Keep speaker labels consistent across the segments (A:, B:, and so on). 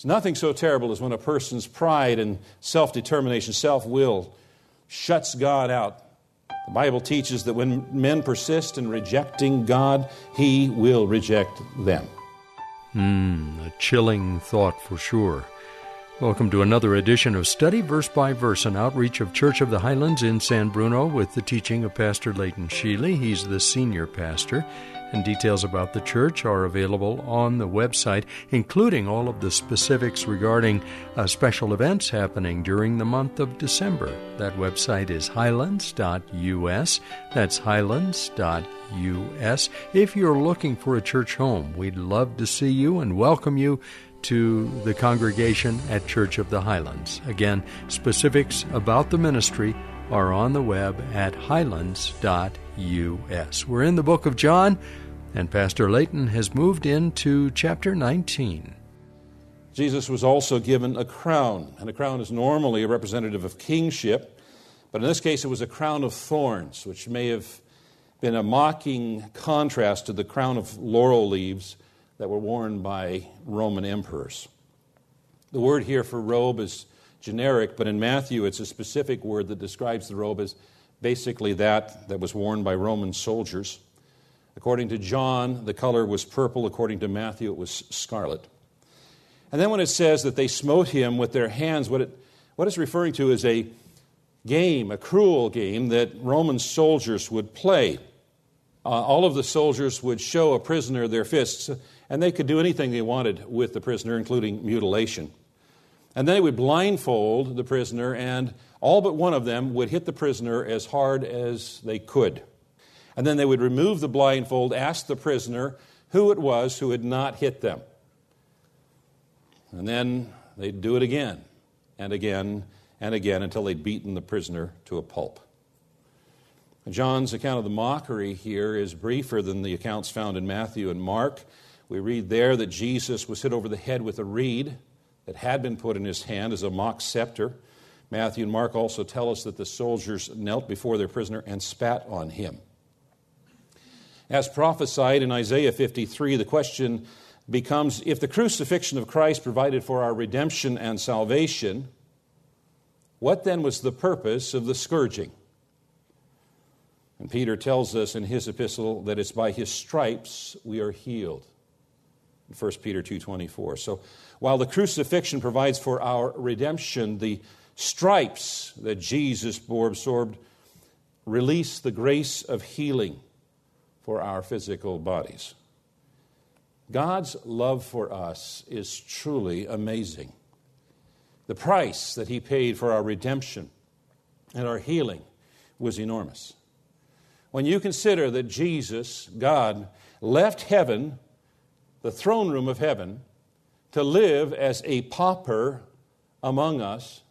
A: There's nothing so terrible as when a person's pride and self determination, self will, shuts God out. The Bible teaches that when men persist in rejecting God, He will reject them.
B: Hmm, a chilling thought for sure. Welcome to another edition of Study Verse by Verse, an outreach of Church of the Highlands in San Bruno with the teaching of Pastor Leighton Sheely. He's the senior pastor, and details about the church are available on the website, including all of the specifics regarding uh, special events happening during the month of December. That website is highlands.us. That's highlands.us. If you're looking for a church home, we'd love to see you and welcome you to the congregation at Church of the Highlands. Again, specifics about the ministry are on the web at highlands.us. We're in the book of John, and Pastor Leighton has moved into chapter 19.
A: Jesus was also given a crown, and a crown is normally a representative of kingship, but in this case it was a crown of thorns, which may have been a mocking contrast to the crown of laurel leaves that were worn by Roman emperors. The word here for robe is generic, but in Matthew it's a specific word that describes the robe as basically that that was worn by Roman soldiers. According to John, the color was purple. According to Matthew, it was scarlet. And then when it says that they smote him with their hands, what, it, what it's referring to is a game, a cruel game that Roman soldiers would play. Uh, all of the soldiers would show a prisoner their fists and they could do anything they wanted with the prisoner, including mutilation. And then they would blindfold the prisoner, and all but one of them would hit the prisoner as hard as they could. And then they would remove the blindfold, ask the prisoner who it was who had not hit them. And then they'd do it again and again and again until they'd beaten the prisoner to a pulp. John's account of the mockery here is briefer than the accounts found in Matthew and Mark. We read there that Jesus was hit over the head with a reed that had been put in his hand as a mock scepter. Matthew and Mark also tell us that the soldiers knelt before their prisoner and spat on him. As prophesied in Isaiah 53, the question becomes if the crucifixion of Christ provided for our redemption and salvation, what then was the purpose of the scourging? And Peter tells us in his epistle that it's by his stripes we are healed. 1 Peter 2:24. So while the crucifixion provides for our redemption, the stripes that Jesus bore absorbed release the grace of healing for our physical bodies. God's love for us is truly amazing. The price that he paid for our redemption and our healing was enormous. When you consider that Jesus, God, left heaven the throne room of heaven, to live as a pauper among us,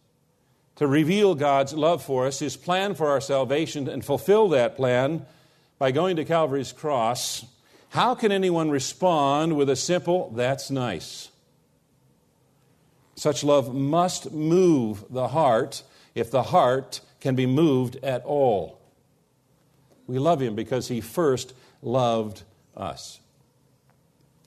A: to reveal God's love for us, His plan for our salvation, and fulfill that plan by going to Calvary's cross, how can anyone respond with a simple, that's nice? Such love must move the heart if the heart can be moved at all. We love Him because He first loved us.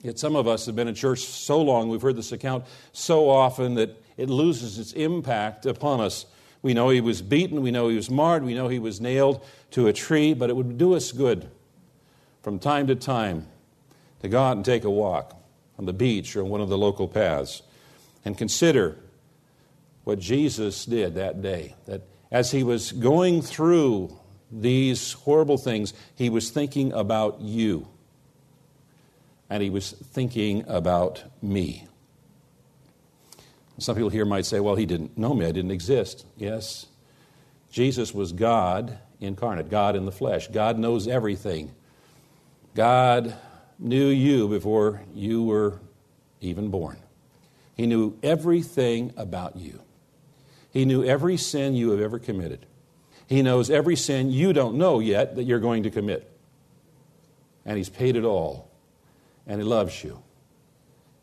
A: Yet some of us have been in church so long, we've heard this account so often that it loses its impact upon us. We know he was beaten, we know he was marred, we know he was nailed to a tree, but it would do us good from time to time to go out and take a walk on the beach or one of the local paths and consider what Jesus did that day. That as he was going through these horrible things, he was thinking about you and he was thinking about me. Some people here might say, well, he didn't know me, I didn't exist. Yes, Jesus was God incarnate, God in the flesh. God knows everything. God knew you before you were even born. He knew everything about you. He knew every sin you have ever committed. He knows every sin you don't know yet that you're going to commit. And He's paid it all. And He loves you.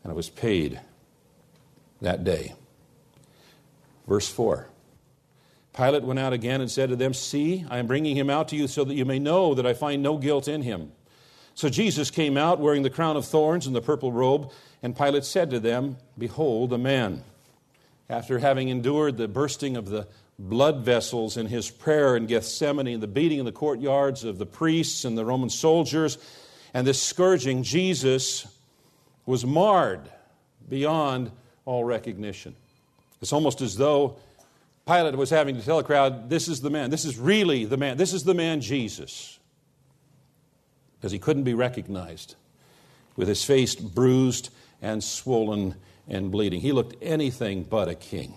A: And it was paid that day. Verse 4 Pilate went out again and said to them, See, I am bringing him out to you so that you may know that I find no guilt in him. So Jesus came out wearing the crown of thorns and the purple robe, and Pilate said to them, Behold, a man. After having endured the bursting of the blood vessels in his prayer in Gethsemane, and the beating in the courtyards of the priests and the Roman soldiers, and this scourging, Jesus was marred beyond all recognition. It's almost as though Pilate was having to tell the crowd, This is the man. This is really the man. This is the man Jesus. Because he couldn't be recognized with his face bruised and swollen and bleeding. He looked anything but a king.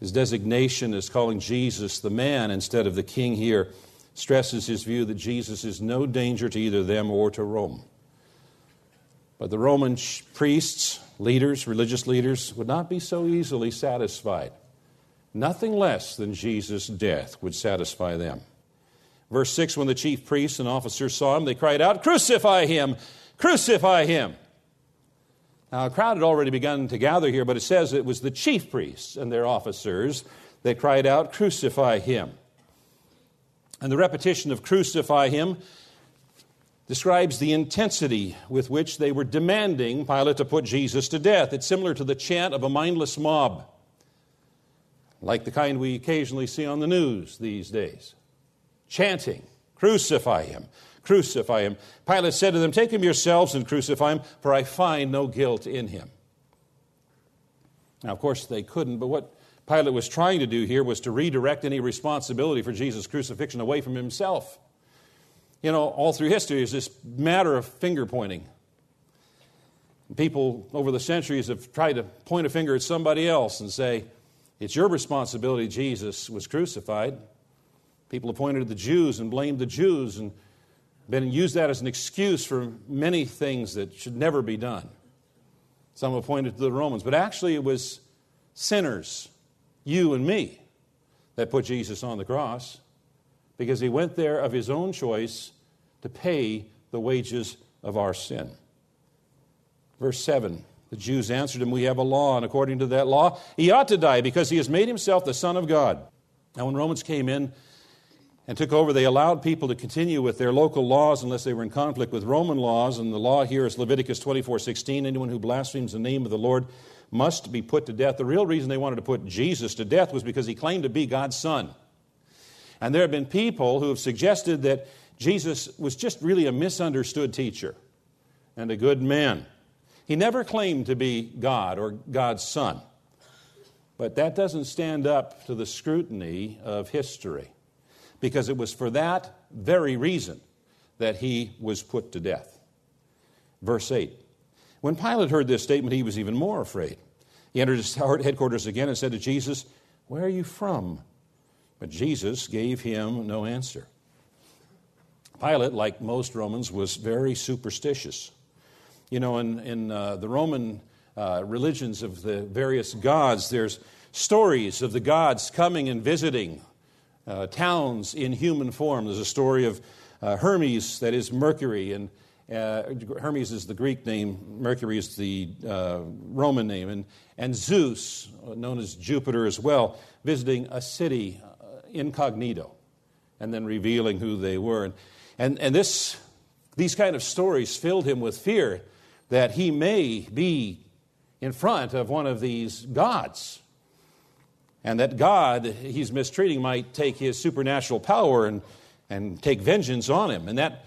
A: His designation is calling Jesus the man instead of the king here stresses his view that Jesus is no danger to either them or to Rome. But the Roman priests, leaders, religious leaders, would not be so easily satisfied. Nothing less than Jesus' death would satisfy them. Verse 6 When the chief priests and officers saw him, they cried out, Crucify him! Crucify him! Now, a crowd had already begun to gather here, but it says it was the chief priests and their officers that cried out, Crucify him. And the repetition of crucify him describes the intensity with which they were demanding Pilate to put Jesus to death. It's similar to the chant of a mindless mob, like the kind we occasionally see on the news these days. Chanting, crucify him, crucify him. Pilate said to them, Take him yourselves and crucify him, for I find no guilt in him. Now, of course, they couldn't, but what Pilate was trying to do here was to redirect any responsibility for Jesus' crucifixion away from himself you know, all through history is this matter of finger pointing. People over the centuries have tried to point a finger at somebody else and say, It's your responsibility Jesus was crucified. People have pointed at the Jews and blamed the Jews and been used that as an excuse for many things that should never be done. Some have pointed to the Romans, but actually it was sinners, you and me, that put Jesus on the cross because he went there of his own choice to pay the wages of our sin. Verse 7 The Jews answered him, We have a law, and according to that law, he ought to die because he has made himself the Son of God. Now, when Romans came in and took over, they allowed people to continue with their local laws unless they were in conflict with Roman laws. And the law here is Leviticus 24 16. Anyone who blasphemes the name of the Lord must be put to death. The real reason they wanted to put Jesus to death was because he claimed to be God's Son. And there have been people who have suggested that Jesus was just really a misunderstood teacher and a good man. He never claimed to be God or God's son. But that doesn't stand up to the scrutiny of history because it was for that very reason that he was put to death. Verse 8 When Pilate heard this statement, he was even more afraid. He entered his headquarters again and said to Jesus, Where are you from? But Jesus gave him no answer. Pilate, like most Romans, was very superstitious. You know, in, in uh, the Roman uh, religions of the various gods, there's stories of the gods coming and visiting uh, towns in human form. There's a story of uh, Hermes, that is Mercury, and uh, Hermes is the Greek name, Mercury is the uh, Roman name, and, and Zeus, known as Jupiter as well, visiting a city incognito and then revealing who they were. And and, and this, these kind of stories filled him with fear that he may be in front of one of these gods. And that God he's mistreating might take his supernatural power and, and take vengeance on him. And that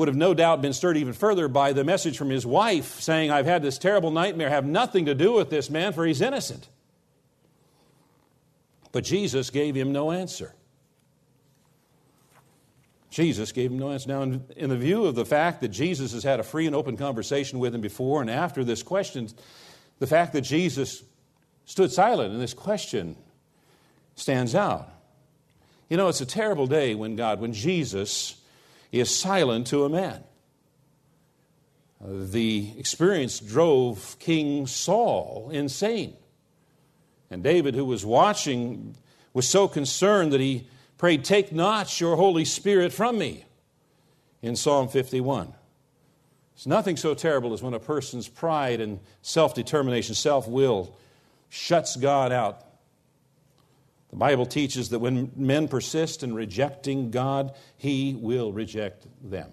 A: would have no doubt been stirred even further by the message from his wife saying, I've had this terrible nightmare, have nothing to do with this man, for he's innocent. But Jesus gave him no answer. Jesus gave him no answer. Now, in, the view of the fact that Jesus has had a free and open conversation with him before and after this question, the fact that Jesus stood silent in this question stands out. You know, it's a terrible day when God, when Jesus is silent to a man. the experience drove King Saul insane. And David, who was watching, was so concerned that he prayed, Take not your Holy Spirit from me, in Psalm 51. It's nothing so terrible as when a person's pride and self determination, self will, shuts God out. The Bible teaches that when men persist in rejecting God, He will reject them.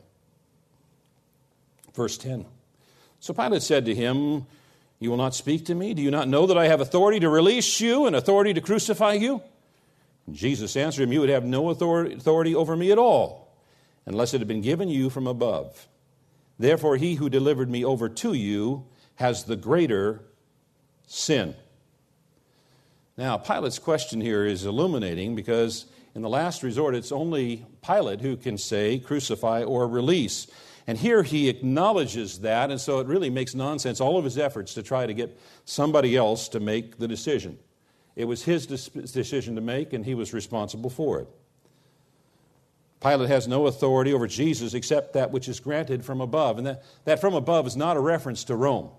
A: Verse 10. So Pilate said to him, You will not speak to me? Do you not know that I have authority to release you and authority to crucify you? And Jesus answered him, You would have no authority over me at all, unless it had been given you from above. Therefore, he who delivered me over to you has the greater sin. Now, Pilate's question here is illuminating because, in the last resort, it's only Pilate who can say, crucify, or release. And here he acknowledges that, and so it really makes nonsense all of his efforts to try to get somebody else to make the decision. It was his decision to make, and he was responsible for it. Pilate has no authority over Jesus except that which is granted from above. And that, that from above is not a reference to Rome,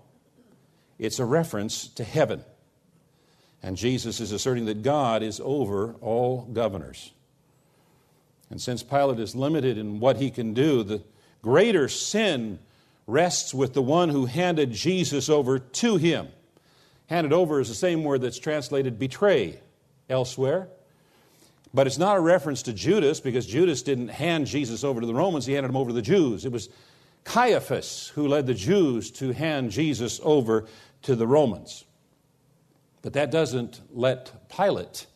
A: it's a reference to heaven. And Jesus is asserting that God is over all governors. And since Pilate is limited in what he can do, the Greater sin rests with the one who handed Jesus over to him. Handed over is the same word that's translated betray elsewhere. But it's not a reference to Judas because Judas didn't hand Jesus over to the Romans, he handed him over to the Jews. It was Caiaphas who led the Jews to hand Jesus over to the Romans. But that doesn't let Pilate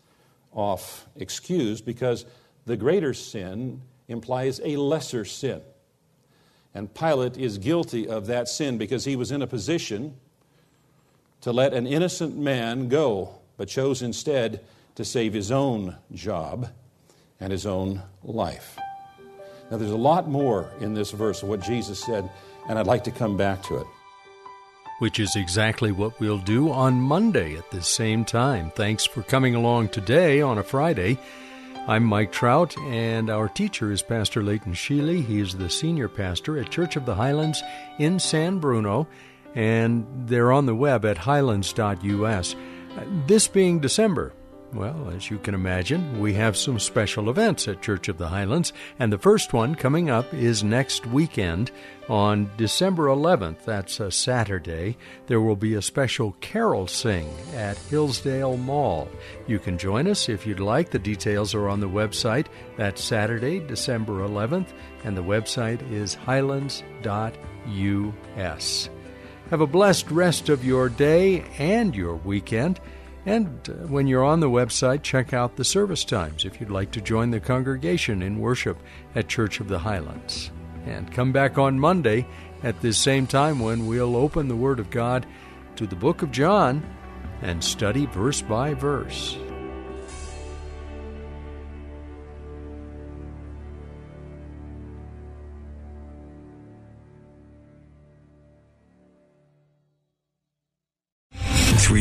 A: off excused because the greater sin implies a lesser sin. And Pilate is guilty of that sin because he was in a position to let an innocent man go, but chose instead to save his own job and his own life. Now, there's a lot more in this verse of what Jesus said, and I'd like to come back to it.
B: Which is exactly what we'll do on Monday at the same time. Thanks for coming along today on a Friday. I'm Mike Trout, and our teacher is Pastor Leighton Sheely. He is the senior pastor at Church of the Highlands in San Bruno, and they're on the web at highlands.us. This being December, well, as you can imagine, we have some special events at Church of the Highlands, and the first one coming up is next weekend on December 11th. That's a Saturday. There will be a special carol sing at Hillsdale Mall. You can join us if you'd like. The details are on the website. That's Saturday, December 11th, and the website is highlands.us. Have a blessed rest of your day and your weekend. And uh, when you're on the website, check out the service times if you'd like to join the congregation in worship at Church of the Highlands. And come back on Monday at this same time when we'll open the Word of God to the book of John and study verse by verse.